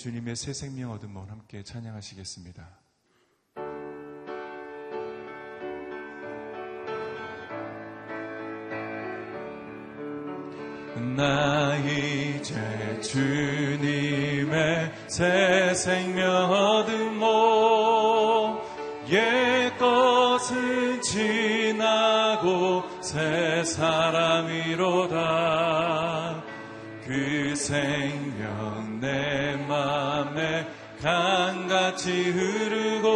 주님의 새 생명 얻음을 함께 찬양하시겠습니다. 나 이제 주님의 새 생명 얻음모 옛 것은 지나고 새 사람이로다 그 생명 내 맘에 강같이 흐르고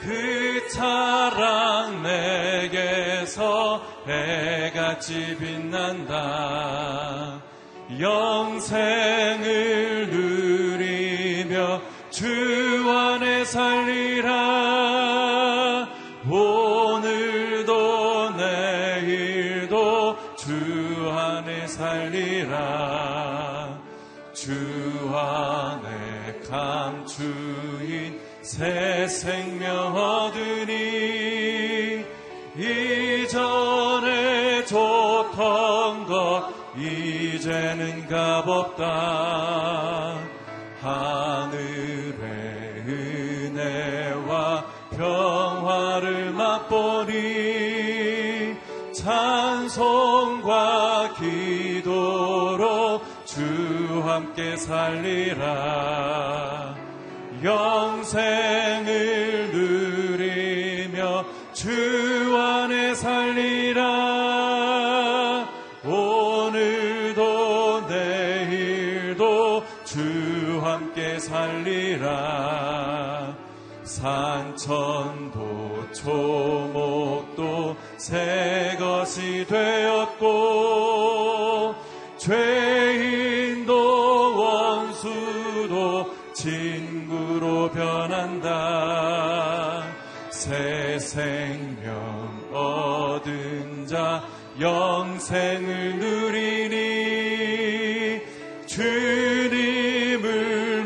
그 사랑 내게서 해같이 빛난다. 영생을 누리며 주 안에 살리라 안에 감추인 새 생명 얻으니 이전에 좋던 것 이제는 값없다 함께 살리라. 영생을 누리며 주 안에 살리라. 오늘도 내일도 주 함께 살리라. 산천도 초목도 새 것이 되었고 변한다. 새 생명 얻은 자 영생을 누리니 주님을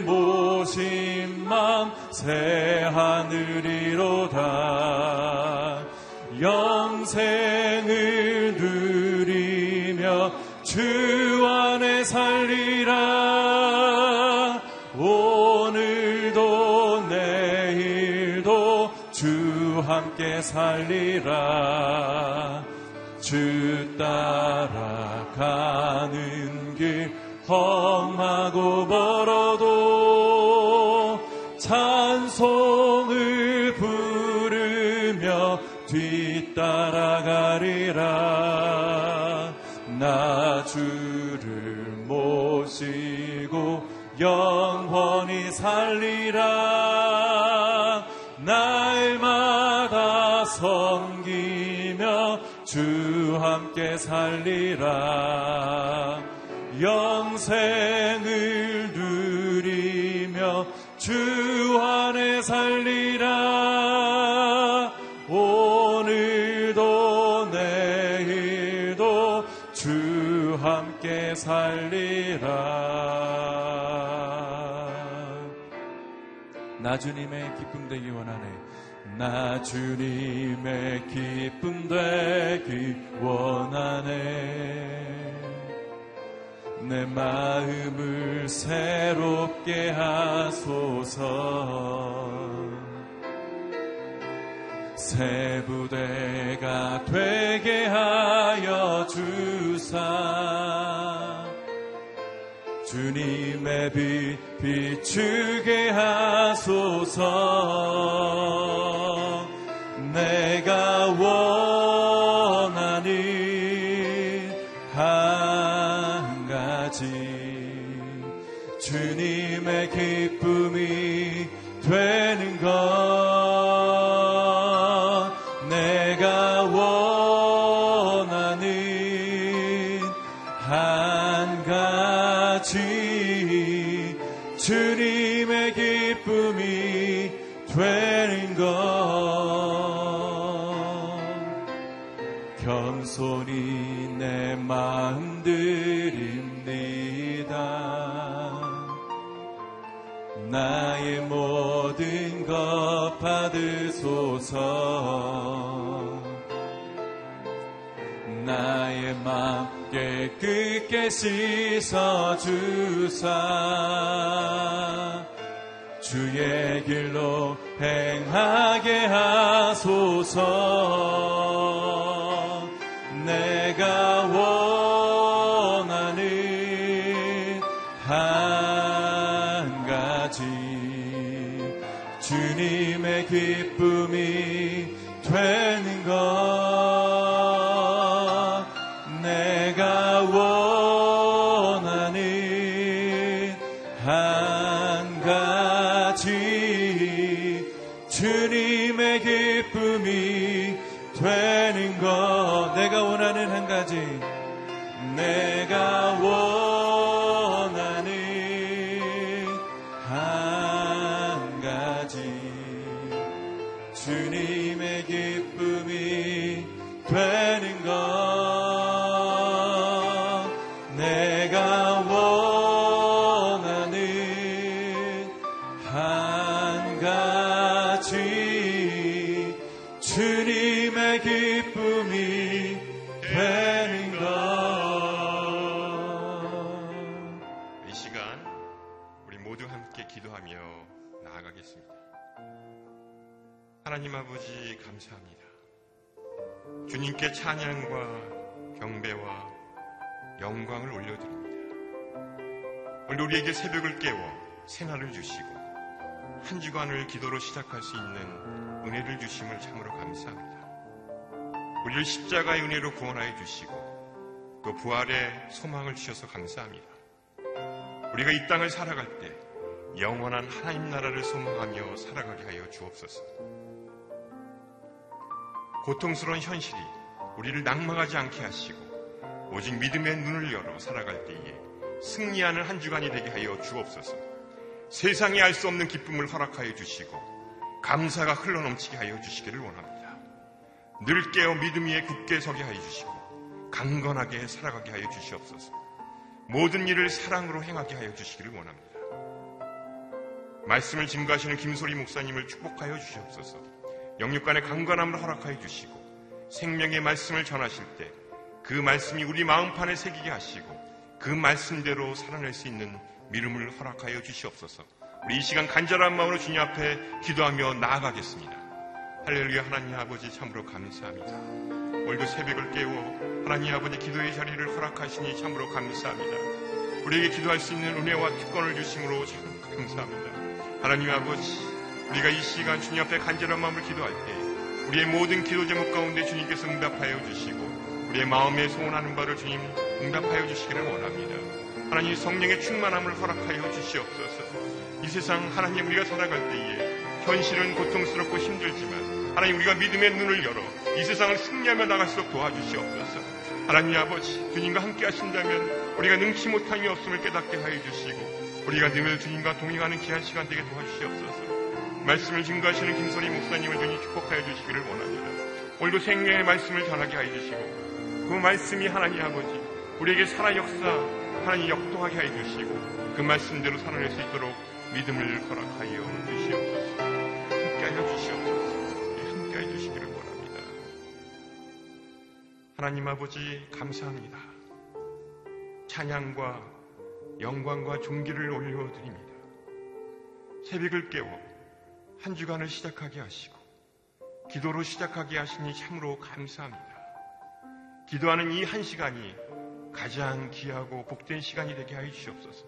모신 맘 새 하늘이로다. 영생을 누리며 주 함께 살리라. 주 따라가는 길 험하고 멀어도 찬송을 부르며 뒤따라가리라. 나 주를 모시고 영원히 살리라 함께 살리라. 영생을 누리며 주 안에 살리라. 오늘도 내일도 주 함께 살리라. 나 주님의 기쁨 되기 원하네 나 주님의 기쁨 되기 원하네. 내 마음을 새롭게 하소서. 새 부대가 되게 하여 주사. 주님의 빛 비추게 하소서 깨끗게 씻어주사. 주의 길로 행하게 하소서 주님께 찬양과 경배와 영광을 올려드립니다. 오늘 우리에게 새벽을 깨워 새날을 주시고 한 주간을 기도로 시작할 수 있는 은혜를 주심을 참으로 감사합니다. 우리를 십자가의 은혜로 구원하여 주시고 또 부활의 소망을 주셔서 감사합니다. 우리가 이 땅을 살아갈 때 영원한 하나님 나라를 소망하며 살아가게 하여 주옵소서. 고통스러운 현실이 우리를 낭망하지 않게 하시고 오직 믿음의 눈을 열어 살아갈 때에 승리하는 한 주간이 되게 하여 주옵소서. 세상이 알 수 없는 기쁨을 허락하여 주시고 감사가 흘러넘치게 하여 주시기를 원합니다. 늘 깨어 믿음 위에 굳게 서게 하여 주시고 강건하게 살아가게 하여 주시옵소서. 모든 일을 사랑으로 행하게 하여 주시기를 원합니다. 말씀을 증거하시는 김소리 목사님을 축복하여 주시옵소서. 영육간의 강건함을 허락하여 주시고 생명의 말씀을 전하실 때 그 말씀이 우리 마음판에 새기게 하시고 그 말씀대로 살아낼 수 있는 믿음을 허락하여 주시옵소서. 우리 이 시간 간절한 마음으로 주님 앞에 기도하며 나아가겠습니다. 할렐루야 하나님 아버지 참으로 감사합니다. 오늘도 새벽을 깨워 하나님 아버지 기도의 자리를 허락하시니 참으로 감사합니다. 우리에게 기도할 수 있는 은혜와 특권을 주심으로 참 감사합니다. 하나님 아버지, 우리가 이 시간 주님 앞에 간절한 마음을 기도할 때 우리의 모든 기도 제목 가운데 주님께서 응답하여 주시고 우리의 마음에 소원하는 바를 주님 응답하여 주시기를 원합니다. 하나님 성령의 충만함을 허락하여 주시옵소서. 이 세상 하나님 우리가 살아갈 때에 현실은 고통스럽고 힘들지만 하나님 우리가 믿음의 눈을 열어 이 세상을 승리하며 나갈수록 도와주시옵소서. 하나님 아버지 주님과 함께 하신다면 우리가 능치 못함이 없음을 깨닫게 하여 주시고 우리가 늘 주님과 동행하는 귀한 시간 되게 도와주시옵소서. 말씀을 증거하시는 김소리 목사님을 주님 축복하여 주시기를 원합니다. 오늘도 생명의 말씀을 전하게 하여 주시고 그 말씀이 하나님 아버지 우리에게 살아 역사 하나님 역동하게 하여 주시고 그 말씀대로 살아낼 수 있도록 믿음을 허락하여 주시옵소서. 함께 하여 주시옵소서. 함께 하여 주시기를 원합니다. 하나님 아버지 감사합니다. 찬양과 영광과 존귀를 올려드립니다. 새벽을 깨워 한 주간을 시작하게 하시고 기도로 시작하게 하시니 참으로 감사합니다. 기도하는 이 한 시간이 가장 귀하고 복된 시간이 되게 하여 주시옵소서.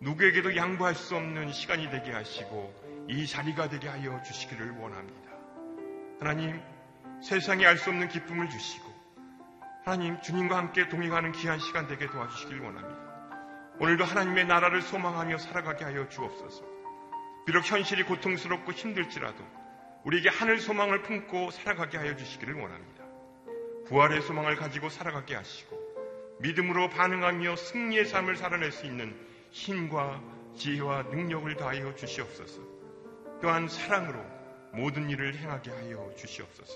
누구에게도 양보할 수 없는 시간이 되게 하시고 이 자리가 되게 하여 주시기를 원합니다. 하나님, 세상에 알수 없는 기쁨을 주시고 하나님, 주님과 함께 동행하는 귀한 시간 되게 도와주시길 원합니다. 오늘도 하나님의 나라를 소망하며 살아가게 하여 주옵소서. 비록 현실이 고통스럽고 힘들지라도 우리에게 하늘 소망을 품고 살아가게 하여 주시기를 원합니다. 부활의 소망을 가지고 살아가게 하시고 믿음으로 반응하며 승리의 삶을 살아낼 수 있는 힘과 지혜와 능력을 다하여 주시옵소서. 또한 사랑으로 모든 일을 행하게 하여 주시옵소서.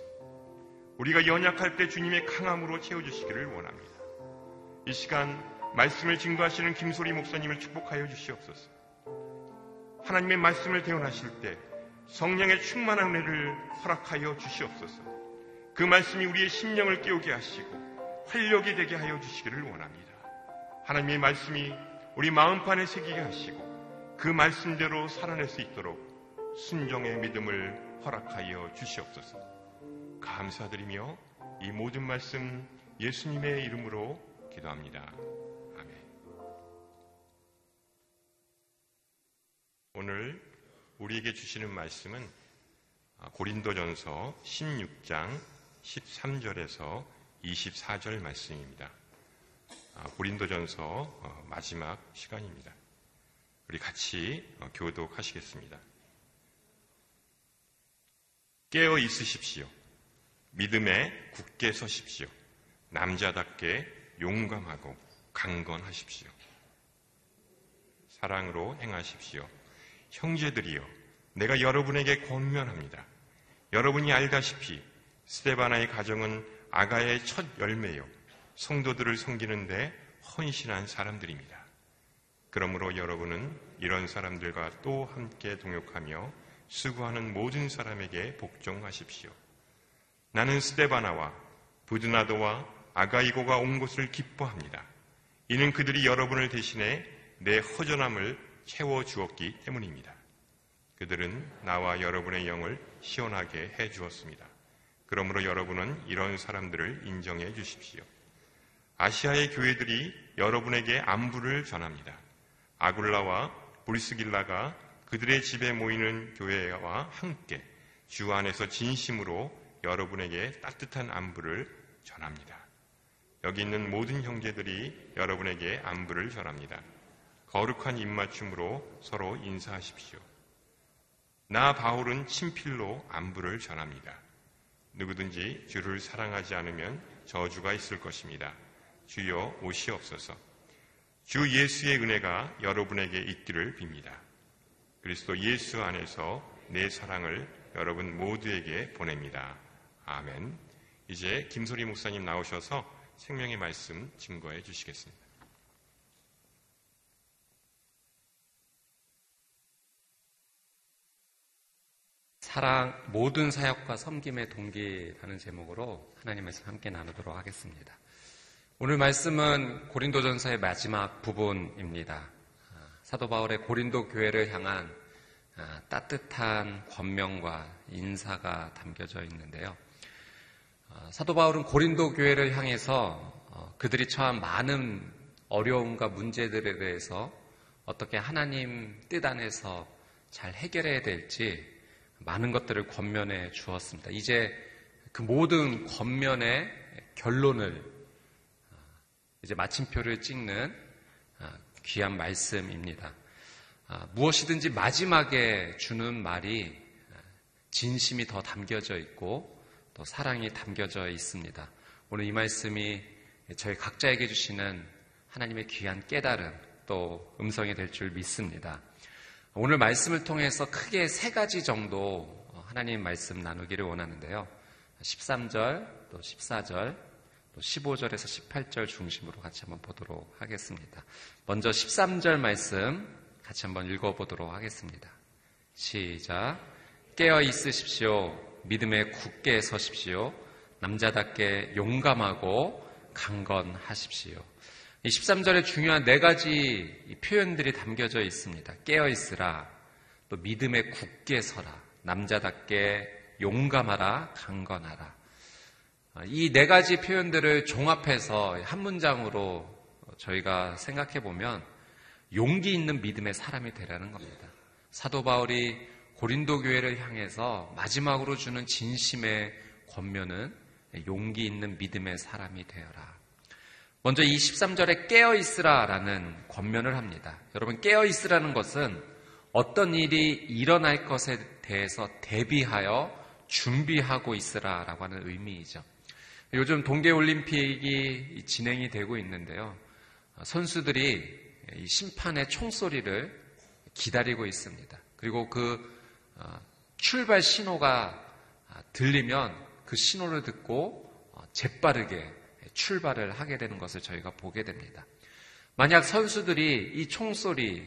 우리가 연약할 때 주님의 강함으로 채워주시기를 원합니다. 이 시간 말씀을 증거하시는 김소리 목사님을 축복하여 주시옵소서. 하나님의 말씀을 대언하실 때 성령의 충만한 은혜를 허락하여 주시옵소서. 그 말씀이 우리의 심령을 깨우게 하시고 활력이 되게 하여 주시기를 원합니다. 하나님의 말씀이 우리 마음판에 새기게 하시고 그 말씀대로 살아낼 수 있도록 순종의 믿음을 허락하여 주시옵소서. 감사드리며 이 모든 말씀 예수님의 이름으로 기도합니다. 오늘 우리에게 주시는 말씀은 고린도전서 16장 13절에서 24절 말씀입니다. 고린도전서 어, 마지막 시간입니다. 우리 같이 어, 교독하시겠습니다. 깨어 있으십시오. 믿음에 굳게 서십시오. 남자답게 용감하고 강건하십시오. 사랑으로 행하십시오. 형제들이여, 내가 여러분에게 권면합니다. 여러분이 알다시피 스테바나의 가정은 아가의 첫 열매요. 성도들을 섬기는데 헌신한 사람들입니다. 그러므로 여러분은 이런 사람들과 또 함께 동역하며 수고하는 모든 사람에게 복종하십시오. 나는 스테바나와 부드나도와 아가이고가 온 것을 기뻐합니다. 이는 그들이 여러분을 대신해 내 허전함을 채워 주었기 때문입니다. 그들은 나와 여러분의 영을 시원하게 해 주었습니다. 그러므로 여러분은 이런 사람들을 인정해 주십시오. 아시아의 교회들이 여러분에게 안부를 전합니다. 아굴라와 브리스길라가 그들의 집에 모이는 교회와 함께 주 안에서 진심으로 여러분에게 따뜻한 안부를 전합니다. 여기 있는 모든 형제들이 여러분에게 안부를 전합니다. 거룩한 입맞춤으로 서로 인사하십시오. 나 바울은 친필로 안부를 전합니다. 누구든지 주를 사랑하지 않으면 저주가 있을 것입니다. 주여 오시옵소서. 주 예수의 은혜가 여러분에게 있기를 빕니다. 그리스도 예수 안에서 내 사랑을 여러분 모두에게 보냅니다. 아멘. 이제 김소리 목사님 나오셔서 생명의 말씀 증거해 주시겠습니다. 사랑 모든 사역과 섬김의 동기라는 제목으로 하나님 말씀 함께 나누도록 하겠습니다. 오늘 말씀은 고린도전서의 마지막 부분입니다. 사도 바울의 고린도 교회를 향한 아, 따뜻한 권명과 인사가 담겨져 있는데요. 아, 사도 바울은 고린도 교회를 향해서 어, 그들이 처한 많은 어려움과 문제들에 대해서 어떻게 하나님 뜻 안에서 잘 해결해야 될지 많은 것들을 권면해 주었습니다. 이제 그 모든 권면의 결론을 아, 이제 마침표를 찍는 아, 귀한 말씀입니다. 아, 무엇이든지 마지막에 주는 말이 진심이 더 담겨져 있고 또 사랑이 담겨져 있습니다. 오늘 이 말씀이 저희 각자에게 주시는 하나님의 귀한 깨달음 또 음성이 될 줄 믿습니다. 오늘 말씀을 통해서 크게 세 가지 정도 하나님 말씀 나누기를 원하는데요. 13절, 또 14절, 또 15절에서 18절 중심으로 같이 한번 보도록 하겠습니다. 먼저 13절 말씀 같이 한번 읽어보도록 하겠습니다. 시작. 깨어 있으십시오. 믿음에 굳게 서십시오. 남자답게 용감하고 강건하십시오. 이 13절에 중요한 네 가지 표현들이 담겨져 있습니다. 깨어 있으라, 또 믿음에 굳게 서라, 남자답게 용감하라, 강건하라. 이 네 가지 표현들을 종합해서 한 문장으로 저희가 생각해 보면 용기 있는 믿음의 사람이 되라는 겁니다. 사도 바울이 고린도 교회를 향해서 마지막으로 주는 진심의 권면은 용기 있는 믿음의 사람이 되어라. 먼저 이 13절에 깨어 있으라라는 권면을 합니다. 여러분 깨어 있으라는 것은 어떤 일이 일어날 것에 대해서 대비하여 준비하고 있으라라고 하는 의미이죠. 요즘 동계 올림픽이 진행이 되고 있는데요. 선수들이 심판의 총소리를 기다리고 있습니다. 그리고 그 어, 출발 신호가 들리면 그 신호를 듣고 어, 재빠르게 출발을 하게 되는 것을 저희가 보게 됩니다. 만약 선수들이 이 총소리,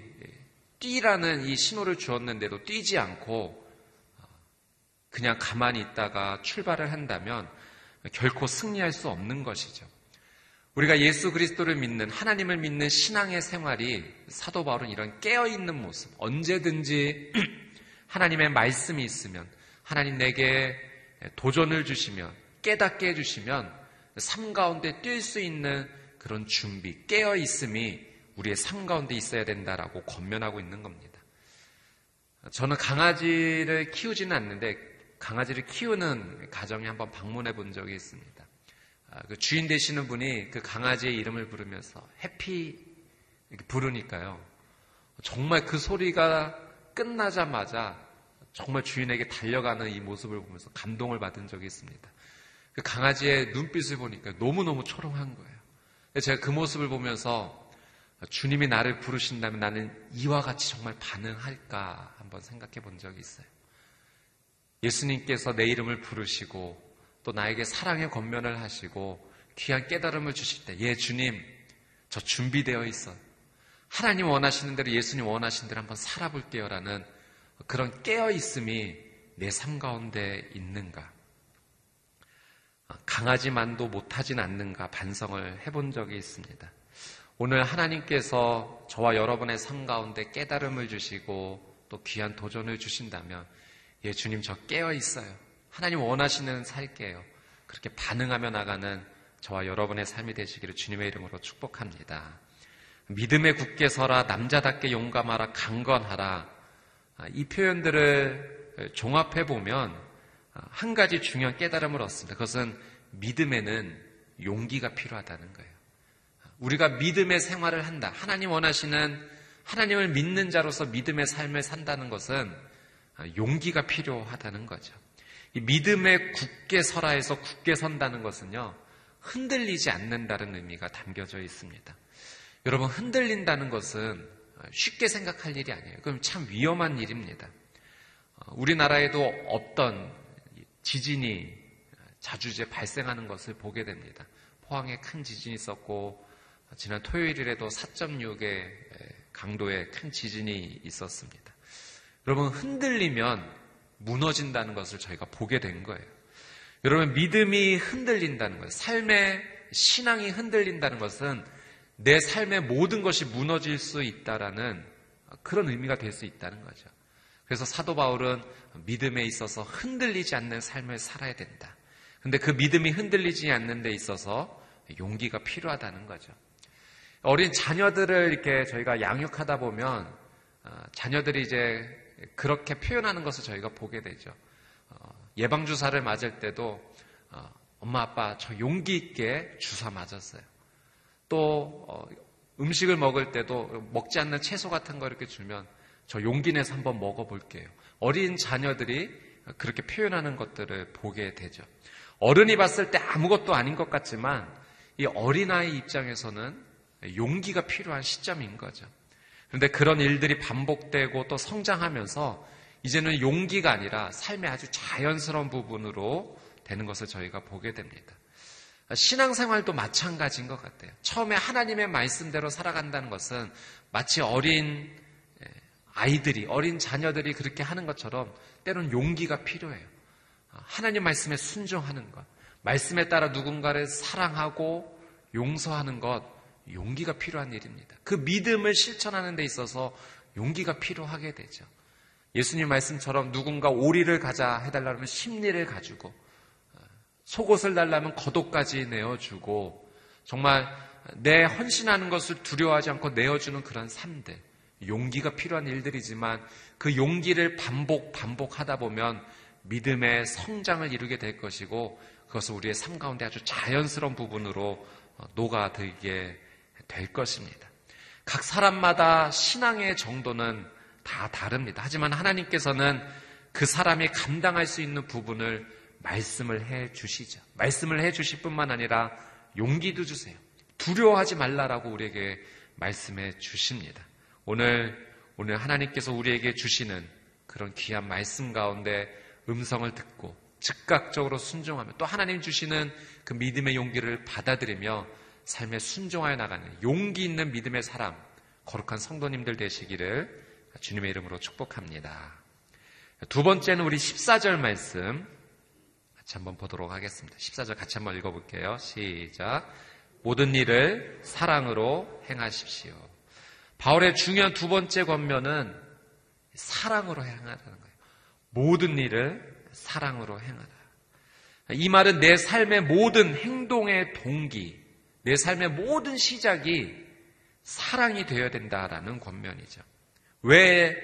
뛰라는 이 신호를 주었는데도 뛰지 않고 그냥 가만히 있다가 출발을 한다면 결코 승리할 수 없는 것이죠. 우리가 예수 그리스도를 믿는 하나님을 믿는 신앙의 생활이 사도 바울은 이런 깨어 있는 모습, 언제든지 하나님의 말씀이 있으면 하나님 내게 도전을 주시면 깨닫게 해주시면 삶 가운데 뛸 수 있는 그런 준비, 깨어 있음이 우리의 삶 가운데 있어야 된다라고 권면하고 있는 겁니다. 저는 강아지를 키우지는 않는데 강아지를 키우는 가정에 한번 방문해 본 적이 있습니다. 아, 그 주인 되시는 분이 그 강아지의 이름을 부르면서 해피 이렇게 부르니까요. 정말 그 소리가 끝나자마자 정말 주인에게 달려가는 이 모습을 보면서 감동을 받은 적이 있습니다. 그 강아지의 눈빛을 보니까 너무너무 초롱한 거예요. 제가 그 모습을 보면서 주님이 나를 부르신다면 나는 이와 같이 정말 반응할까 한번 생각해 본 적이 있어요. 예수님께서 내 이름을 부르시고 또 나에게 사랑의 권면을 하시고 귀한 깨달음을 주실 때, 예, 주님, 저 준비되어 있어. 하나님 원하시는 대로 예수님 원하시는 대로 한번 살아볼게요라는 그런 깨어있음이 내 삶 가운데 있는가? 강하지만도 못하진 않는가 반성을 해본 적이 있습니다. 오늘 하나님께서 저와 여러분의 삶 가운데 깨달음을 주시고 또 귀한 도전을 주신다면 예, 주님 저 깨어 있어요. 하나님 원하시는 살게요. 그렇게 반응하며 나가는 저와 여러분의 삶이 되시기를 주님의 이름으로 축복합니다. 믿음에 굳게 서라, 남자답게 용감하라, 강건하라. 아, 이 표현들을 종합해 보면 아, 한 가지 중요한 깨달음을 얻습니다. 그것은 믿음에는 용기가 필요하다는 거예요. 우리가 믿음의 생활을 한다. 하나님 원하시는 하나님을 믿는 자로서 믿음의 삶을 산다는 것은 용기가 필요하다는 거죠. 이 믿음에 굳게 서라 해서 굳게 선다는 것은요, 흔들리지 않는다는 의미가 담겨져 있습니다. 여러분, 흔들린다는 것은 쉽게 생각할 일이 아니에요. 그럼 참 위험한 일입니다. 우리나라에도 없던 지진이 자주제 발생하는 것을 보게 됩니다. 포항에 큰 지진이 있었고, 지난 토요일에도 4.6의 강도의 큰 지진이 있었습니다. 여러분, 흔들리면 무너진다는 것을 저희가 보게 된 거예요. 여러분, 믿음이 흔들린다는 거예요. 삶의 신앙이 흔들린다는 것은 내 삶의 모든 것이 무너질 수 있다라는 그런 의미가 될 수 있다는 거죠. 그래서 사도 바울은 믿음에 있어서 흔들리지 않는 삶을 살아야 된다. 근데 그 믿음이 흔들리지 않는 데 있어서 용기가 필요하다는 거죠. 어린 자녀들을 이렇게 저희가 양육하다 보면 어, 자녀들이 이제 그렇게 표현하는 것을 저희가 보게 되죠. 어, 예방 주사를 맞을 때도 어, 엄마 아빠 저 용기 있게 주사 맞았어요. 또 음식을 먹을 때도 먹지 않는 채소 같은 거 이렇게 주면 저 용기 내서 한번 먹어볼게요. 어린 자녀들이 그렇게 표현하는 것들을 보게 되죠. 어른이 봤을 때 아무것도 아닌 것 같지만 이 어린아이 입장에서는 용기가 필요한 시점인 거죠. 그런데 그런 일들이 반복되고 또 성장하면서 이제는 용기가 아니라 삶의 아주 자연스러운 부분으로 되는 것을 저희가 보게 됩니다. 신앙생활도 마찬가지인 것 같아요. 처음에 하나님의 말씀대로 살아간다는 것은 마치 어린 아이들이, 어린 자녀들이 그렇게 하는 것처럼 때론 용기가 필요해요. 하나님 말씀에 순종하는 것, 말씀에 따라 누군가를 사랑하고 용서하는 것, 용기가 필요한 일입니다. 그 믿음을 실천하는 데 있어서 용기가 필요하게 되죠. 예수님 말씀처럼 누군가 오리를 가자 해달라면 심리를 가지고 속옷을 달라면 겉옷까지 내어주고 정말 내 헌신하는 것을 두려워하지 않고 내어주는 그런 삶들 용기가 필요한 일들이지만 그 용기를 반복 반복하다 보면 믿음의 성장을 이루게 될 것이고 그것을 우리의 삶 가운데 아주 자연스러운 부분으로 녹아들게 될 것입니다. 각 사람마다 신앙의 정도는 다 다릅니다. 하지만 하나님께서는 그 사람이 감당할 수 있는 부분을 말씀을 해 주시죠. 말씀을 해 주실 뿐만 아니라 용기도 주세요. 두려워하지 말라라고 우리에게 말씀해 주십니다. 오늘, 오늘 하나님께서 우리에게 주시는 그런 귀한 말씀 가운데 음성을 듣고 즉각적으로 순종하며 또 하나님 주시는 그 믿음의 용기를 받아들이며 삶에 순종하여 나가는 용기 있는 믿음의 사람, 거룩한 성도님들 되시기를 주님의 이름으로 축복합니다. 두 번째는 우리 14절 말씀 같이 한번 보도록 하겠습니다. 14절 같이 한번 읽어볼게요. 시작. 모든 일을 사랑으로 행하십시오. 바울의 중요한 두 번째 권면은 사랑으로 행하라는 거예요. 모든 일을 사랑으로 행하라. 이 말은 내 삶의 모든 행동의 동기, 내 삶의 모든 시작이 사랑이 되어야 된다라는 권면이죠. 왜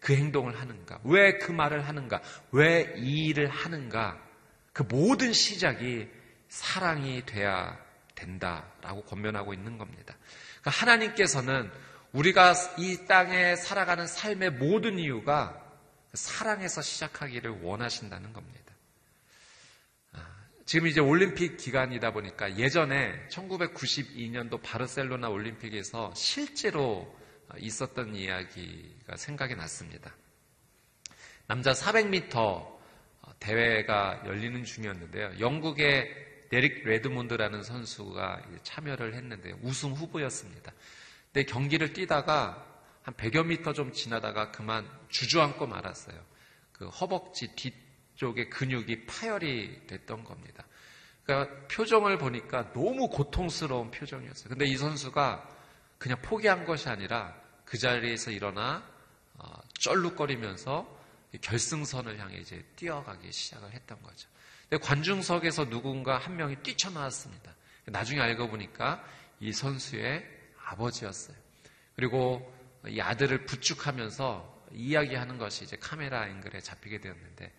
그 행동을 하는가? 왜 그 말을 하는가? 왜 이 일을 하는가? 그 모든 시작이 사랑이 돼야 된다라고 권면하고 있는 겁니다. 그러니까 하나님께서는 우리가 이 땅에 살아가는 삶의 모든 이유가 사랑에서 시작하기를 원하신다는 겁니다. 아, 지금 이제 올림픽 기간이다 보니까 예전에 1992년도 바르셀로나 올림픽에서 실제로 있었던 이야기가 생각이 났습니다. 남자 400m 대회가 열리는 중이었는데요. 영국의 데릭 레드몬드라는 선수가 참여를 했는데 우승 후보였습니다. 근데 경기를 뛰다가 한 100여 미터 좀 지나다가 그만 주저앉고 말았어요. 그 허벅지 뒤쪽에 근육이 파열이 됐던 겁니다. 그러니까 표정을 보니까 너무 고통스러운 표정이었어요. 근데 이 선수가 그냥 포기한 것이 아니라 그 자리에서 일어나 어, 쩔룩거리면서 결승선을 향해 이제 뛰어가기 시작을 했던 거죠. 근데 관중석에서 누군가 한 명이 뛰쳐나왔습니다. 나중에 알고 보니까 이 선수의 아버지였어요. 그리고 이 아들을 부축하면서 이야기하는 것이 이제 카메라 앵글에 잡히게 되었는데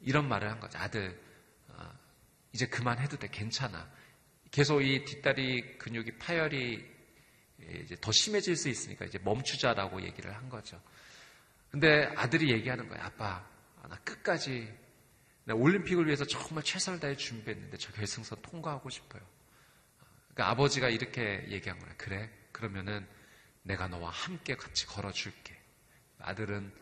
이런 말을 한 거죠. 아들, 어, 이제 그만해도 돼. 괜찮아. 계속 이 뒷다리 근육이 파열이 이제 더 심해질 수 있으니까 이제 멈추자라고 얘기를 한 거죠. 근데 아들이 얘기하는 거예요. 아빠, 나 끝까지 올림픽을 위해서 정말 최선을 다해 준비했는데 저 결승선 통과하고 싶어요. 그러니까 아버지가 이렇게 얘기한 거예요. 그래, 그러면은 내가 너와 함께 같이 걸어줄게. 아들은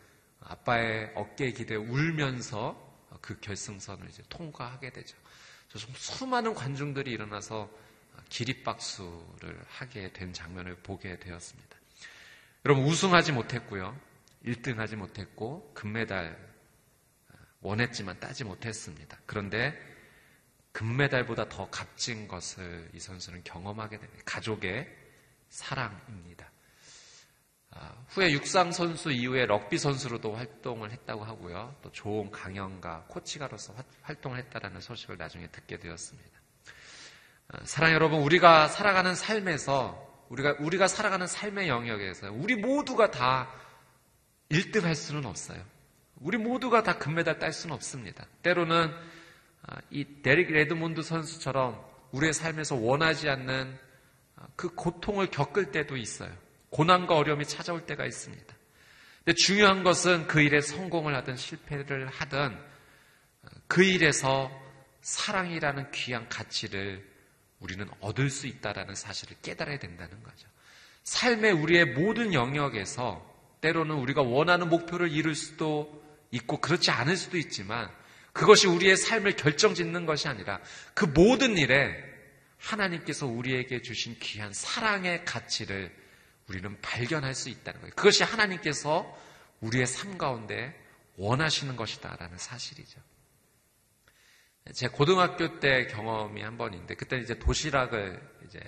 아빠의 어깨에 기대 울면서 그 결승선을 이제 통과하게 되죠. 수많은 관중들이 일어나서 기립박수를 하게 된 장면을 보게 되었습니다. 여러분 우승하지 못했고요. 1등 하지 못했고 금메달 원했지만 따지 못했습니다. 그런데 금메달보다 더 값진 것을 이 선수는 경험하게 됩니다. 가족의 사랑입니다. 아, 후에 육상 선수 이후에 럭비 선수로도 활동을 했다고 하고요. 또 좋은 강연가, 코치가로서 활동을 했다라는 소식을 나중에 듣게 되었습니다. 아, 사랑 여러분, 우리가 살아가는 삶에서 우리가 우리가 살아가는 삶의 영역에서 우리 모두가 다 1등 할 수는 없어요. 우리 모두가 다 금메달 딸 수는 없습니다. 때로는 아, 이 데릭 레드몬드 선수처럼 우리의 삶에서 원하지 않는 아, 그 고통을 겪을 때도 있어요. 고난과 어려움이 찾아올 때가 있습니다. 근데 중요한 것은 그 일에 성공을 하든 실패를 하든 아, 그 일에서 사랑이라는 귀한 가치를 우리는 얻을 수 있다라는 사실을 깨달아야 된다는 거죠. 삶의 우리의 모든 영역에서 때로는 우리가 원하는 목표를 이룰 수도 있고 그렇지 않을 수도 있지만 그것이 우리의 삶을 결정짓는 것이 아니라 그 모든 일에 하나님께서 우리에게 주신 귀한 사랑의 가치를 우리는 발견할 수 있다는 거예요. 그것이 하나님께서 우리의 삶 가운데 원하시는 것이다라는 사실이죠. 제 고등학교 때 경험이 한 번인데 그때 이제 도시락을 이제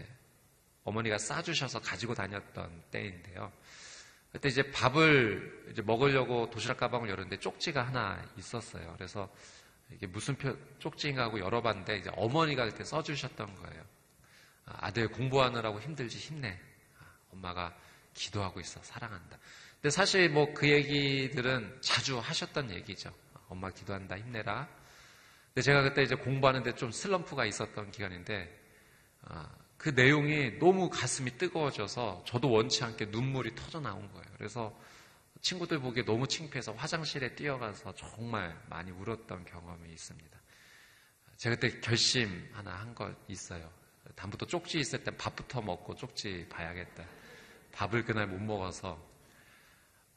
어머니가 싸주셔서 가지고 다녔던 때인데요. 그때 이제 밥을 이제 먹으려고 도시락 가방을 열었는데 쪽지가 하나 있었어요. 그래서 이게 무슨 표, 쪽지인가 하고 열어봤는데 이제 어머니가 그때 써주셨던 거예요. 아, 아들 공부하느라고 힘들지 힘내. 아, 엄마가 기도하고 있어. 사랑한다. 근데 사실 뭐 그 얘기들은 자주 하셨던 얘기죠. 엄마 기도한다. 힘내라. 근데 제가 그때 이제 공부하는데 좀 슬럼프가 있었던 기간인데, 아, 그 내용이 너무 가슴이 뜨거워져서 저도 원치 않게 눈물이 터져 나온 거예요. 그래서 친구들 보기에 너무 창피해서 화장실에 뛰어가서 정말 많이 울었던 경험이 있습니다. 제가 그때 결심 하나 한 거 있어요. 다음부터 쪽지 있을 때 밥부터 먹고 쪽지 봐야겠다. 밥을 그날 못 먹어서.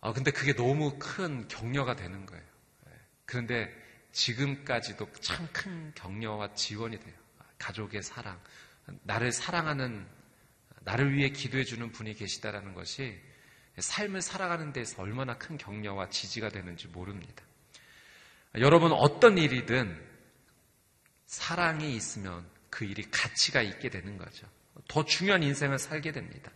아, 근데 그게 너무 큰 격려가 되는 거예요. 예. 그런데 지금까지도 참 큰 격려와 지원이 돼요. 가족의 사랑, 나를 사랑하는, 나를 위해 기도해주는 분이 계시다라는 것이 삶을 살아가는 데서 얼마나 큰 격려와 지지가 되는지 모릅니다. 여러분, 어떤 일이든 사랑이 있으면 그 일이 가치가 있게 되는 거죠. 더 중요한 인생을 살게 됩니다.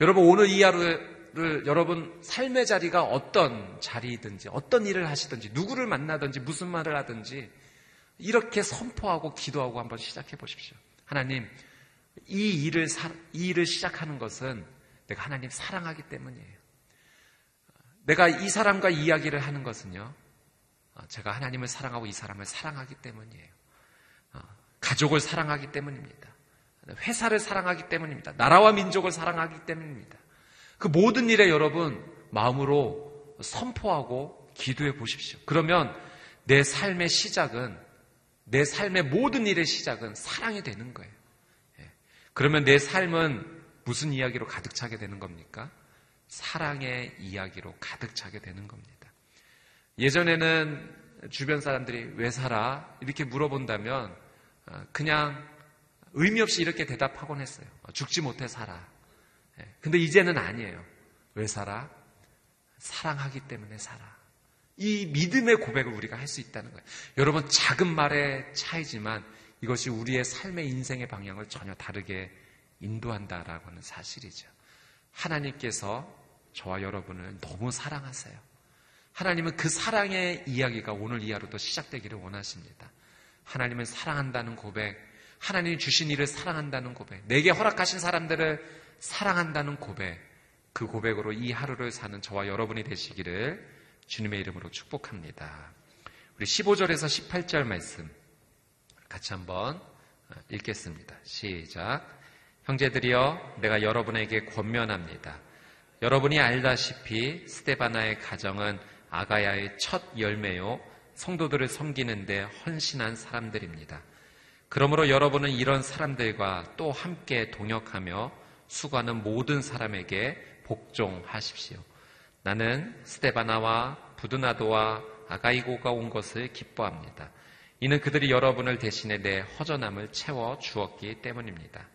여러분 오늘 이 하루를 여러분 삶의 자리가 어떤 자리든지 어떤 일을 하시든지 누구를 만나든지 무슨 말을 하든지 이렇게 선포하고 기도하고 한번 시작해 보십시오. 하나님 이 일을 이 일을 시작하는 것은 내가 하나님 사랑하기 때문이에요. 내가 이 사람과 이야기를 하는 것은요. 제가 하나님을 사랑하고 이 사람을 사랑하기 때문이에요. 가족을 사랑하기 때문입니다. 회사를 사랑하기 때문입니다. 나라와 민족을 사랑하기 때문입니다. 그 모든 일에 여러분 마음으로 선포하고 기도해 보십시오. 그러면 내 삶의 시작은 내 삶의 모든 일의 시작은 사랑이 되는 거예요. 예. 그러면 내 삶은 무슨 이야기로 가득 차게 되는 겁니까? 사랑의 이야기로 가득 차게 되는 겁니다. 예전에는 주변 사람들이 왜 살아? 이렇게 물어본다면 어, 그냥 의미 없이 이렇게 대답하곤 했어요. 어, 죽지 못해 살아. 예. 근데 이제는 아니에요. 왜 살아? 사랑하기 때문에 살아. 이 믿음의 고백을 우리가 할 수 있다는 거예요. 여러분, 작은 말의 차이지만 이것이 우리의 삶의 인생의 방향을 전혀 다르게 인도한다라고 하는 사실이죠. 하나님께서 저와 여러분을 너무 사랑하세요. 하나님은 그 사랑의 이야기가 오늘 이 하루도 시작되기를 원하십니다. 하나님을 사랑한다는 고백, 하나님이 주신 일을 사랑한다는 고백, 내게 허락하신 사람들을 사랑한다는 고백, 그 고백으로 이 하루를 사는 저와 여러분이 되시기를 주님의 이름으로 축복합니다. 우리 15절에서 18절 말씀 같이 한번 읽겠습니다. 시작. 형제들이여 내가 여러분에게 권면합니다. 여러분이 알다시피 스테바나의 가정은 아가야의 첫 열매요 성도들을 섬기는데 헌신한 사람들입니다. 그러므로 여러분은 이런 사람들과 또 함께 동역하며 수고하는 모든 사람에게 복종하십시오. 나는 스테바나와 부드나도와 아가이고가 온 것을 기뻐합니다. 이는 그들이 여러분을 대신해 내 허전함을 채워 주었기 때문입니다.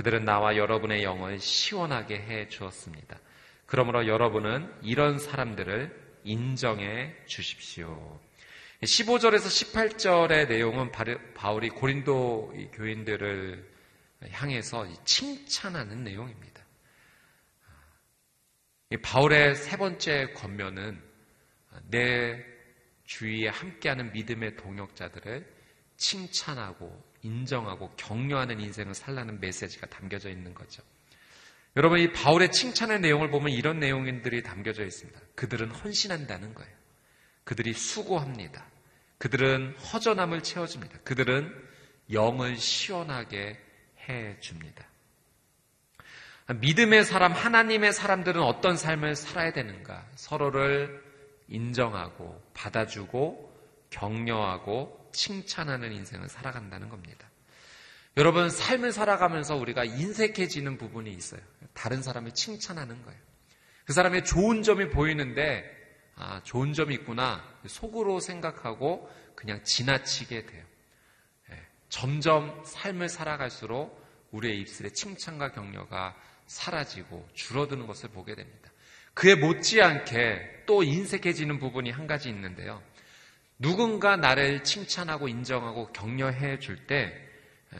그들은 나와 여러분의 영을 시원하게 해 주었습니다. 그러므로 여러분은 이런 사람들을 인정해 주십시오. 15절에서 18절의 내용은 바울이 고린도 교인들을 향해서 칭찬하는 내용입니다. 바울의 세 번째 권면은 내 주위에 함께하는 믿음의 동역자들을 칭찬하고 인정하고 격려하는 인생을 살라는 메시지가 담겨져 있는 거죠. 여러분 이 바울의 칭찬의 내용을 보면 이런 내용들이 담겨져 있습니다. 그들은 헌신한다는 거예요. 그들이 수고합니다. 그들은 허전함을 채워줍니다. 그들은 영을 시원하게 해줍니다. 믿음의 사람, 하나님의 사람들은 어떤 삶을 살아야 되는가? 서로를 인정하고 받아주고 격려하고 칭찬하는 인생을 살아간다는 겁니다. 여러분, 삶을 살아가면서 우리가 인색해지는 부분이 있어요. 다른 사람을 칭찬하는 거예요. 그 사람의 좋은 점이 보이는데, 아, 좋은 점이 있구나. 속으로 생각하고 그냥 지나치게 돼요. 예, 점점 삶을 살아갈수록 우리의 입술에 칭찬과 격려가 사라지고 줄어드는 것을 보게 됩니다. 그에 못지않게 또 인색해지는 부분이 한 가지 있는데요. 누군가 나를 칭찬하고 인정하고 격려해 줄때 예,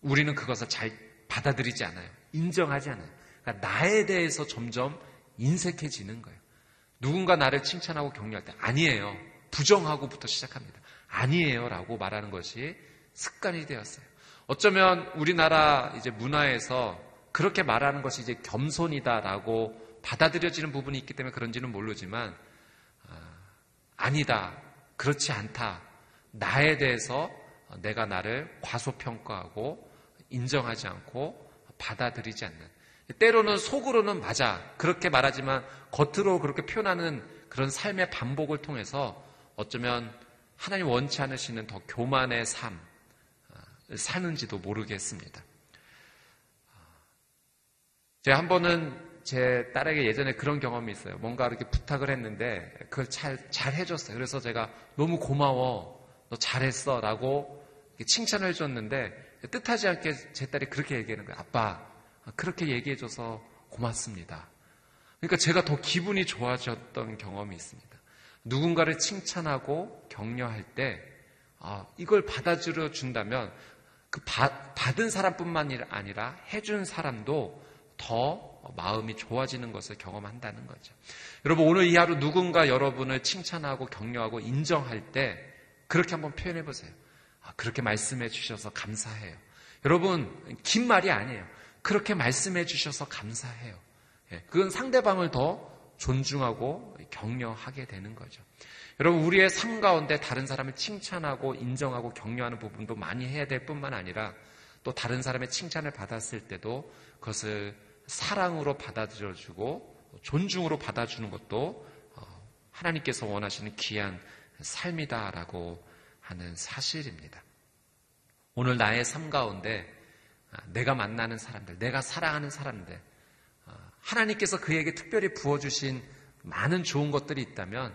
우리는 그것을 잘 받아들이지 않아요. 인정하지 않아요. 그러니까 나에 대해서 점점 인색해지는 거예요. 누군가 나를 칭찬하고 격려할 때 아니에요. 부정하고부터 시작합니다. 아니에요. 라고 말하는 것이 습관이 되었어요. 어쩌면 우리나라 이제 문화에서 그렇게 말하는 것이 이제 겸손이다라고 받아들여지는 부분이 있기 때문에 그런지는 모르지만 아, 니다 그렇지 않다. 나에 대해서 내가 나를 과소평가하고 인정하지 않고 받아들이지 않는. 때로는 속으로는 맞아. 그렇게 말하지만 겉으로 그렇게 표현하는 그런 삶의 반복을 통해서 어쩌면 하나님 원치 않으시는 더 교만의 삶, 아, 사는지도 모르겠습니다. 제가 한 번은 제 딸에게 예전에 그런 경험이 있어요. 뭔가 이렇게 부탁을 했는데 그걸 잘, 잘 해줬어요. 그래서 제가 너무 고마워. 너 잘했어. 라고 칭찬을 해줬는데 뜻하지 않게 제 딸이 그렇게 얘기하는 거예요. 아빠, 그렇게 얘기해줘서 고맙습니다. 그러니까 제가 더 기분이 좋아졌던 경험이 있습니다. 누군가를 칭찬하고 격려할 때, 아, 이걸 받아들여 준다면 그 받, 받은 사람뿐만 아니라 해준 사람도 더 마음이 좋아지는 것을 경험한다는 거죠. 여러분 오늘 이 하루 누군가 여러분을 칭찬하고 격려하고 인정할 때 그렇게 한번 표현해 보세요. 아, 그렇게 말씀해 주셔서 감사해요. 여러분 긴 말이 아니에요. 그렇게 말씀해 주셔서 감사해요. 예, 그건 상대방을 더 존중하고 격려하게 되는 거죠. 여러분 우리의 삶 가운데 다른 사람을 칭찬하고 인정하고 격려하는 부분도 많이 해야 될 뿐만 아니라 또 다른 사람의 칭찬을 받았을 때도 그것을 사랑으로 받아들여주고 존중으로 받아주는 것도 어, 하나님께서 원하시는 귀한 삶이다라고 하는 사실입니다. 오늘 나의 삶 가운데 아, 내가 만나는 사람들, 내가 사랑하는 사람들, 아, 하나님께서 그에게 특별히 부어주신 많은 좋은 것들이 있다면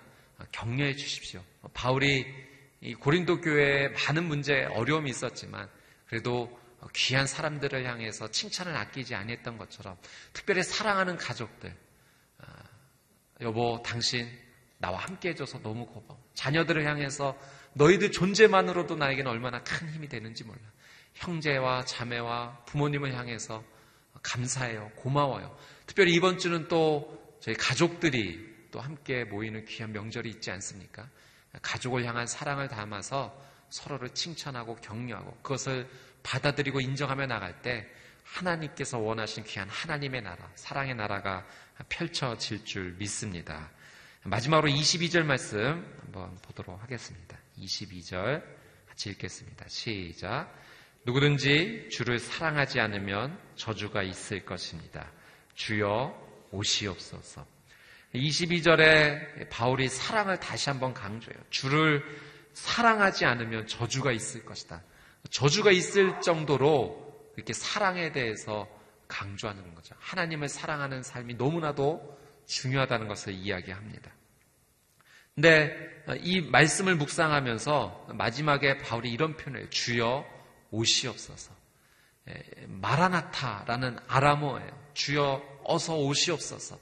격려해 주십시오. 바울이 고린도 교회에 많은 문제, 어려움이 있었지만 그래도 귀한 사람들을 향해서 칭찬을 아끼지 아니했던 것처럼 특별히 사랑하는 가족들, 아, 여보, 당신 나와 함께 해줘서 너무 고마워. 자녀들을 향해서 너희들 존재만으로도 나에게는 얼마나 큰 힘이 되는지 몰라. 형제와 자매와 부모님을 향해서 감사해요. 고마워요. 특별히 이번 주는 또 저희 가족들이 또 함께 모이는 귀한 명절이 있지 않습니까? 가족을 향한 사랑을 담아서 서로를 칭찬하고 격려하고 그것을 받아들이고 인정하며 나갈 때 하나님께서 원하신 귀한 하나님의 나라, 사랑의 나라가 펼쳐질 줄 믿습니다. 마지막으로 22절 말씀 한번 보도록 하겠습니다. 22절 같이 읽겠습니다. 시작. 누구든지 주를 사랑하지 않으면 저주가 있을 것입니다. 주여 오시옵소서. 22절에 바울이 사랑을 다시 한번 강조해요. 주를 사랑하지 않으면 저주가 있을 것이다. 저주가 있을 정도로 이렇게 사랑에 대해서 강조하는 거죠. 하나님을 사랑하는 삶이 너무나도 중요하다는 것을 이야기합니다. 근데 이 말씀을 묵상하면서 마지막에 바울이 이런 표현을. 주여 오시옵소서. 마라나타라는 아람어예요. 주여 어서 오시옵소서.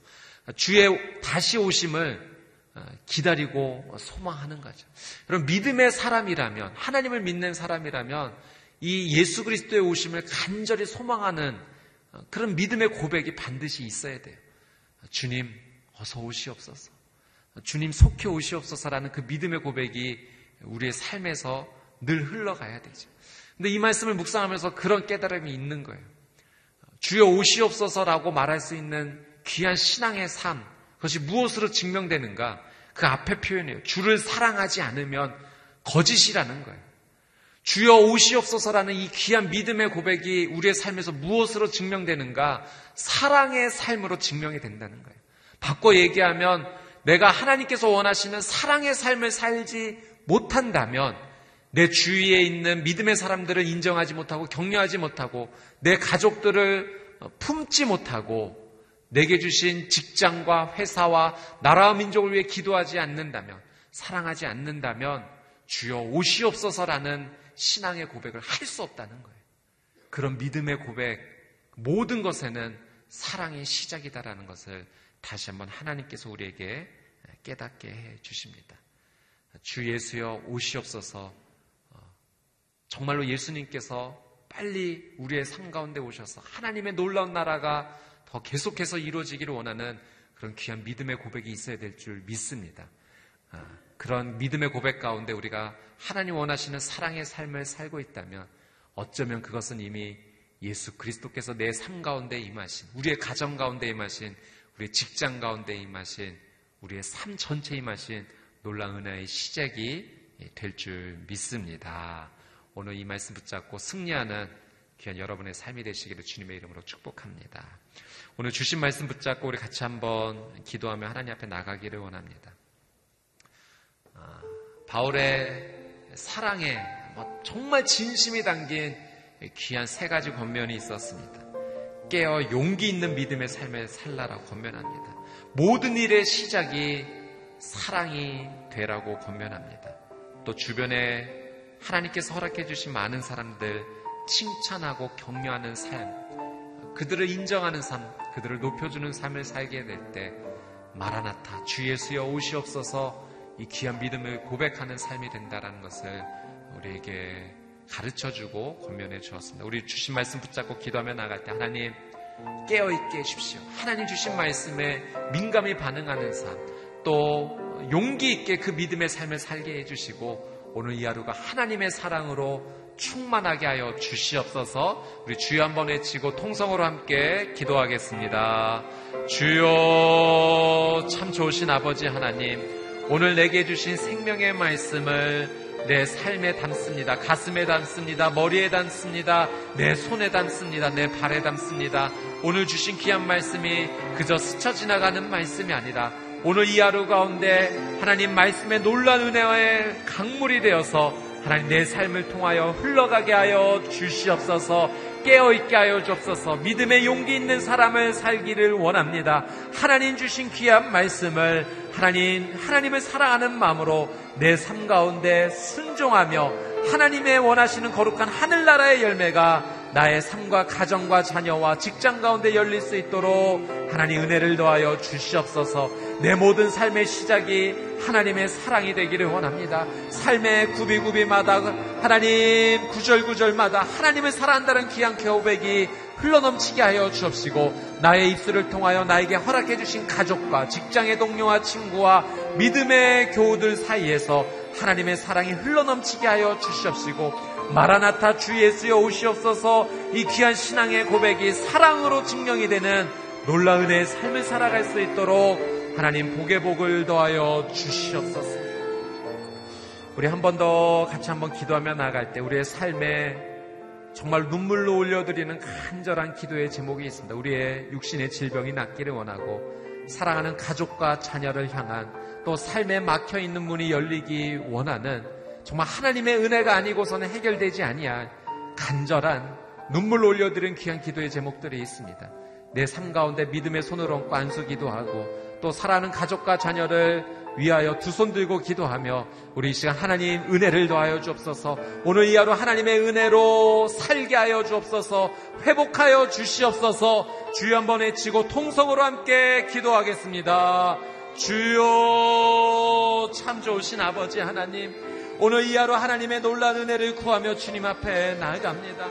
주의 다시 오심을 어, 기다리고 소망하는 거죠. 여러분 믿음의 사람이라면 하나님을 믿는 사람이라면 이 예수 그리스도의 오심을 간절히 소망하는 어, 그런 믿음의 고백이 반드시 있어야 돼요. 주님 어서 오시옵소서. 주님 속히 오시옵소서라는 그 믿음의 고백이 우리의 삶에서 늘 흘러가야 되죠. 근데 이 말씀을 묵상하면서 그런 깨달음이 있는 거예요. 주여 오시옵소서라고 말할 수 있는 귀한 신앙의 삶, 그것이 무엇으로 증명되는가? 그 앞에 표현이에요. 주를 사랑하지 않으면 거짓이라는 거예요. 주여 오시옵소서라는 이 귀한 믿음의 고백이 우리의 삶에서 무엇으로 증명되는가? 사랑의 삶으로 증명이 된다는 거예요. 바꿔 얘기하면 내가 하나님께서 원하시는 사랑의 삶을 살지 못한다면 내 주위에 있는 믿음의 사람들을 인정하지 못하고 격려하지 못하고 내 가족들을 품지 못하고 내게 주신 직장과 회사와 나라와 민족을 위해 기도하지 않는다면, 사랑하지 않는다면, 주여 오시옵소서라는 신앙의 고백을 할 수 없다는 거예요. 그런 믿음의 고백, 모든 것에는 사랑의 시작이다라는 것을 다시 한번 하나님께서 우리에게 깨닫게 해 주십니다. 주 예수여 오시옵소서, 어, 정말로 예수님께서 빨리 우리의 삶 가운데 오셔서 하나님의 놀라운 나라가 더 계속해서 이루어지기를 원하는 그런 귀한 믿음의 고백이 있어야 될 줄 믿습니다. 아, 그런 믿음의 고백 가운데 우리가 하나님 원하시는 사랑의 삶을 살고 있다면 어쩌면 그것은 이미 예수 그리스도께서 내 삶 가운데 임하신, 우리의 가정 가운데 임하신, 우리의 직장 가운데 임하신, 우리의 삶 전체에 임하신 놀라운 은혜의 시작이 될 줄 믿습니다. 오늘 이 말씀 붙잡고 승리하는 귀한 여러분의 삶이 되시기를 주님의 이름으로 축복합니다. 오늘 주신 말씀 붙잡고 우리 같이 한번 기도하며 하나님 앞에 나가기를 원합니다. 아, 바울의 사랑에 뭐 정말 진심이 담긴 귀한 세 가지 권면이 있었습니다. 깨어 용기 있는 믿음의 삶을 살라라고 권면합니다. 모든 일의 시작이 사랑이 되라고 권면합니다. 또 주변에 하나님께서 허락해 주신 많은 사람들 칭찬하고 격려하는 삶, 그들을 인정하는 삶, 그들을 높여주는 삶을 살게 될 때 마라나타 주 예수여 오시옵소서 이 귀한 믿음을 고백하는 삶이 된다라는 것을 우리에게 가르쳐 주고 권면해 주었습니다. 우리 주신 말씀 붙잡고 기도하며 나갈 때 하나님 깨어있게 해주십시오. 하나님 주신 말씀에 민감히 반응하는 삶, 또 용기 있게 그 믿음의 삶을 살게 해주시고 오늘 이 하루가 하나님의 사랑으로 충만하게 하여 주시옵소서 우리 주여 한번 외치고 통성으로 함께 기도하겠습니다. 주여 참 좋으신 아버지 하나님 오늘 내게 주신 생명의 말씀을 내 삶에 담습니다. 가슴에 담습니다. 머리에 담습니다. 내 손에 담습니다. 내 발에 담습니다. 오늘 주신 귀한 말씀이 그저 스쳐 지나가는 말씀이 아니라 오늘 이 하루 가운데 하나님 말씀의 놀란 은혜와의 강물이 되어서 하나님 내 삶을 통하여 흘러가게 하여 주시옵소서 깨어있게 하여 주옵소서 믿음의 용기 있는 사람을 살기를 원합니다. 하나님 주신 귀한 말씀을 하나님, 하나님을 사랑하는 마음으로 내 삶 가운데 순종하며 하나님의 원하시는 거룩한 하늘나라의 열매가 나의 삶과 가정과 자녀와 직장 가운데 열릴 수 있도록 하나님 은혜를 더하여 주시옵소서 내 모든 삶의 시작이 하나님의 사랑이 되기를 원합니다. 삶의 구비구비마다 하나님 구절구절마다 하나님을 사랑한다는 귀한 교백이 흘러넘치게 하여 주옵시고 나의 입술을 통하여 나에게 허락해 주신 가족과 직장의 동료와 친구와 믿음의 교우들 사이에서 하나님의 사랑이 흘러넘치게 하여 주시옵시고 마라나타 주 예수여 오시옵소서 이 귀한 신앙의 고백이 사랑으로 증명이 되는 놀라운 은혜의 삶을 살아갈 수 있도록 하나님 복의 복을 더하여 주시옵소서. 우리 한 번 더 같이 한번 기도하며 나갈 때 우리의 삶에 정말 눈물로 올려드리는 간절한 기도의 제목이 있습니다. 우리의 육신의 질병이 낫기를 원하고 사랑하는 가족과 자녀를 향한 또 삶에 막혀 있는 문이 열리기 원하는 정말 하나님의 은혜가 아니고서는 해결되지 아니한 간절한 눈물 올려드린 귀한 기도의 제목들이 있습니다. 내 삶 가운데 믿음의 손을 얹고 안수 기도 하고 또 사랑하는 가족과 자녀를 위하여 두 손 들고 기도하며 우리 이 시간 하나님 은혜를 더하여 주옵소서 오늘 이 하루 하나님의 은혜로 살게 하여 주옵소서 회복하여 주시옵소서 주여 한번 외치고 통성으로 함께 기도하겠습니다. 주여 참 좋으신 아버지 하나님 오늘 이 하루 하나님의 놀란 은혜를 구하며 주님 앞에 나아갑니다.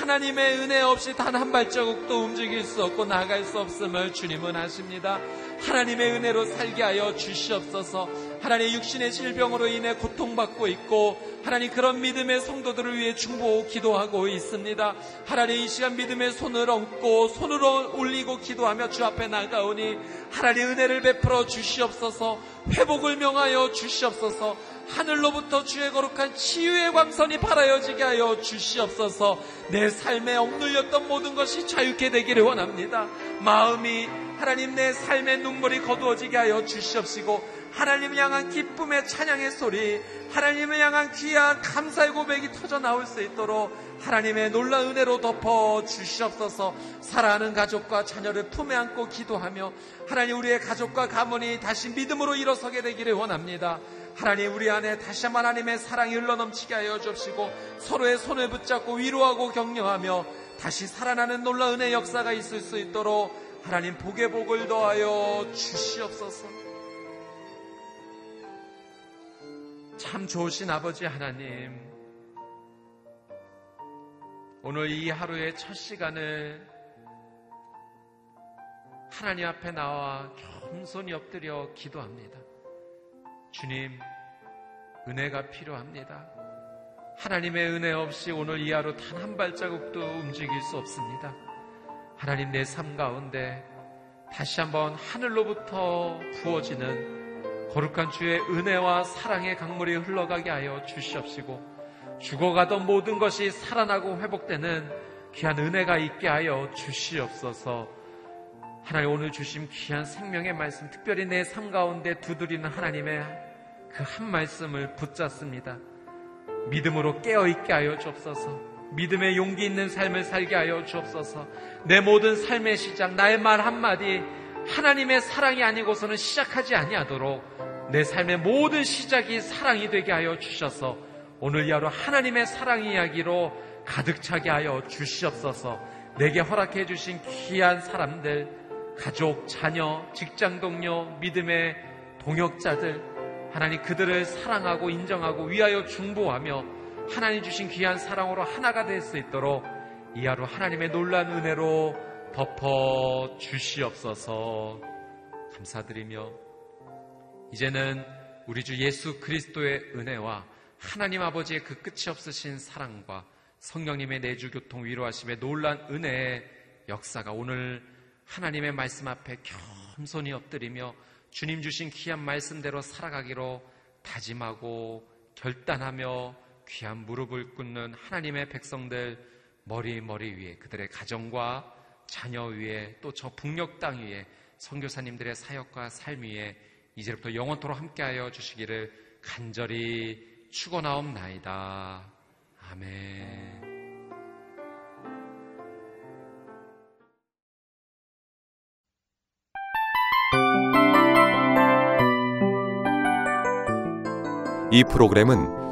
하나님의 은혜 없이 단 한 발자국도 움직일 수 없고 나아갈 수 없음을 주님은 아십니다. 하나님의 은혜로 살게 하여 주시옵소서. 하나님 육신의 질병으로 인해 고통받고 있고 하나님 그런 믿음의 성도들을 위해 중보 기도하고 있습니다. 하나님 이 시간 믿음의 손을 얹고 손으로 올리고 기도하며 주 앞에 나가오니 하나님 은혜를 베풀어 주시옵소서. 회복을 명하여 주시옵소서. 하늘로부터 주의 거룩한 치유의 광선이 발하여지게 하여 주시옵소서 내 삶에 억눌렸던 모든 것이 자유케 되기를 원합니다. 마음이 하나님 내 삶의 눈물이 거두어지게 하여 주시옵시고 하나님을 향한 기쁨의 찬양의 소리 하나님을 향한 귀한 감사의 고백이 터져 나올 수 있도록 하나님의 놀라운 은혜로 덮어 주시옵소서 사랑하는 가족과 자녀를 품에 안고 기도하며 하나님 우리의 가족과 가문이 다시 믿음으로 일어서게 되기를 원합니다. 하나님 우리 안에 다시 한번 하나님의 사랑이 흘러넘치게 하여 주옵시고 서로의 손을 붙잡고 위로하고 격려하며 다시 살아나는 놀라운 은혜 역사가 있을 수 있도록 하나님 복의 복을 더하여 주시옵소서. 참 좋으신 아버지 하나님, 오늘 이 하루의 첫 시간을 하나님 앞에 나와 겸손히 엎드려 기도합니다. 주님, 은혜가 필요합니다. 하나님의 은혜 없이 오늘 이 하루 단 한 발자국도 움직일 수 없습니다. 하나님 내 삶 가운데 다시 한번 하늘로부터 부어지는 거룩한 주의 은혜와 사랑의 강물이 흘러가게 하여 주시옵시고 죽어가던 모든 것이 살아나고 회복되는 귀한 은혜가 있게 하여 주시옵소서 하나님 오늘 주신 귀한 생명의 말씀 특별히 내 삶 가운데 두드리는 하나님의 그 한 말씀을 붙잡습니다. 믿음으로 깨어있게 하여 주옵소서. 믿음의 용기 있는 삶을 살게 하여 주옵소서. 내 모든 삶의 시작, 나의 말 한마디, 하나님의 사랑이 아니고서는 시작하지 아니하도록 내 삶의 모든 시작이 사랑이 되게 하여 주셔서 오늘 이 하루 하나님의 사랑 이야기로 가득 차게 하여 주시옵소서. 내게 허락해 주신 귀한 사람들, 가족, 자녀, 직장 동료, 믿음의 동역자들, 하나님 그들을 사랑하고 인정하고 위하여 중보하며 하나님 주신 귀한 사랑으로 하나가 될 수 있도록 이 하루 하나님의 놀란 은혜로 덮어 주시옵소서. 감사드리며 이제는 우리 주 예수 그리스도의 은혜와 하나님 아버지의 그 끝이 없으신 사랑과 성령님의 내주 교통 위로하심의 놀란 은혜의 역사가 오늘 하나님의 말씀 앞에 겸손히 엎드리며 주님 주신 귀한 말씀대로 살아가기로 다짐하고 결단하며 귀한 무릎을 꿇는 하나님의 백성들 머리 머리 위에 그들의 가정과 자녀 위에 또 저 북녘 땅 위에 선교사님들의 사역과 삶 위에 이제부터 영원토록 함께하여 주시기를 간절히 축원하옵나이다. 아멘. 이 프로그램은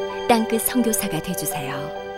땅끝 성교사가 되주세요